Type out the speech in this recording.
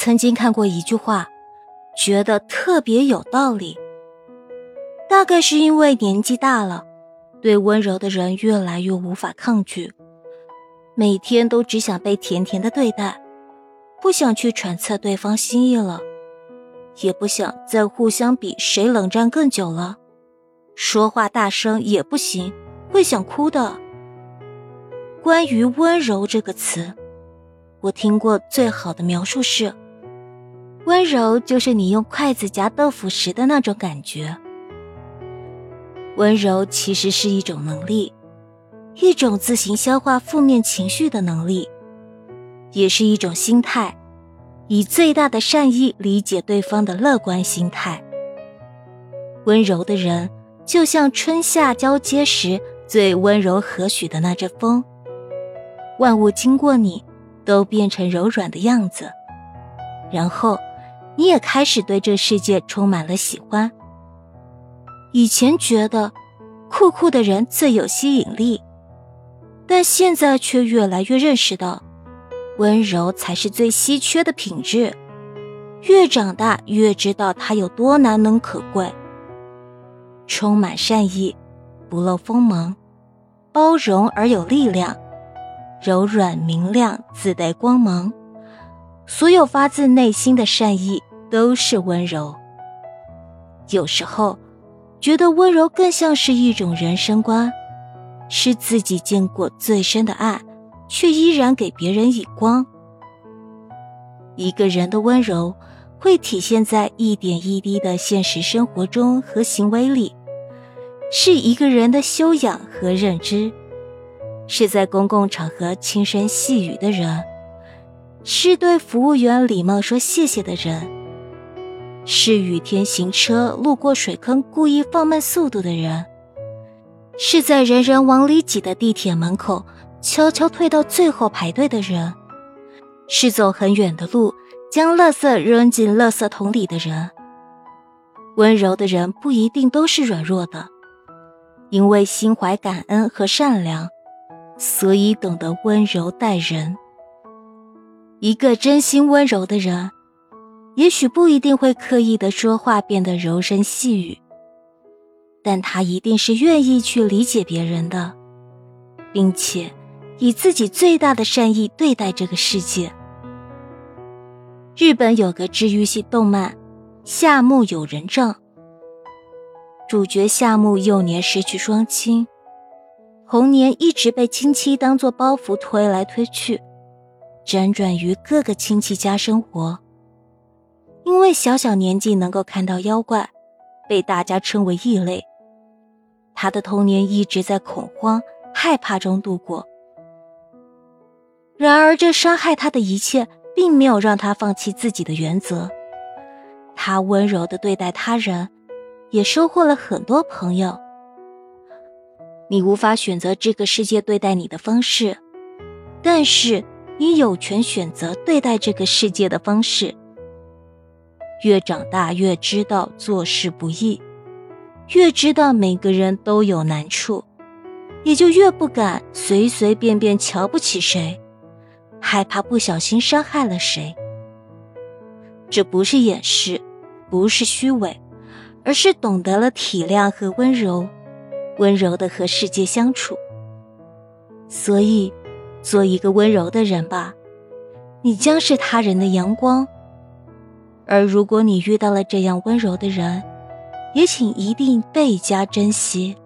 曾经看过一句话，觉得特别有道理。大概是因为年纪大了，对温柔的人越来越无法抗拒，每天都只想被甜甜的对待，不想去揣测对方心意了，也不想再互相比谁冷战更久了。说话大声也不行，会想哭的。关于温柔这个词，我听过最好的描述是：温柔就是你用筷子夹豆腐时的那种感觉。温柔其实是一种能力，一种自行消化负面情绪的能力，也是一种心态，以最大的善意理解对方的乐观心态。温柔的人。就像春夏交接时最温柔和煦的那阵风，万物经过你，都变成柔软的样子，然后你也开始对这世界充满了喜欢。以前觉得酷酷的人最有吸引力，但现在却越来越认识到，温柔才是最稀缺的品质。越长大，越知道它有多难能可贵。充满善意，不露锋芒，包容而有力量，柔软明亮，自带光芒。所有发自内心的善意都是温柔。有时候，觉得温柔更像是一种人生观，是自己见过最深的爱，却依然给别人以光。一个人的温柔，会体现在一点一滴的现实生活中和行为里。是一个人的修养和认知，是在公共场合轻声细语的人，是对服务员礼貌说谢谢的人，是雨天行车路过水坑故意放慢速度的人，是在人人往里挤的地铁门口悄悄退到最后排队的人，是走很远的路将垃圾扔进垃圾桶里的人。温柔的人不一定都是软弱的。因为心怀感恩和善良，所以懂得温柔待人。一个真心温柔的人，也许不一定会刻意的说话变得柔声细语，但他一定是愿意去理解别人的，并且以自己最大的善意对待这个世界。日本有个治愈系动漫《夏目友人帐》。主角夏目幼年失去双亲，童年一直被亲戚当做包袱推来推去，辗转于各个亲戚家生活。因为小小年纪能够看到妖怪，被大家称为异类。他的童年一直在恐慌、害怕中度过。然而，这伤害他的一切，并没有让他放弃自己的原则。他温柔的对待他人。也收获了很多朋友。你无法选择这个世界对待你的方式，但是你有权选择对待这个世界的方式。越长大越知道做事不易，越知道每个人都有难处，也就越不敢随随便便瞧不起谁，害怕不小心伤害了谁。这不是掩饰，不是虚伪。而是懂得了体谅和温柔，温柔的和世界相处。所以，做一个温柔的人吧，你将是他人的阳光。而如果你遇到了这样温柔的人，也请一定倍加珍惜。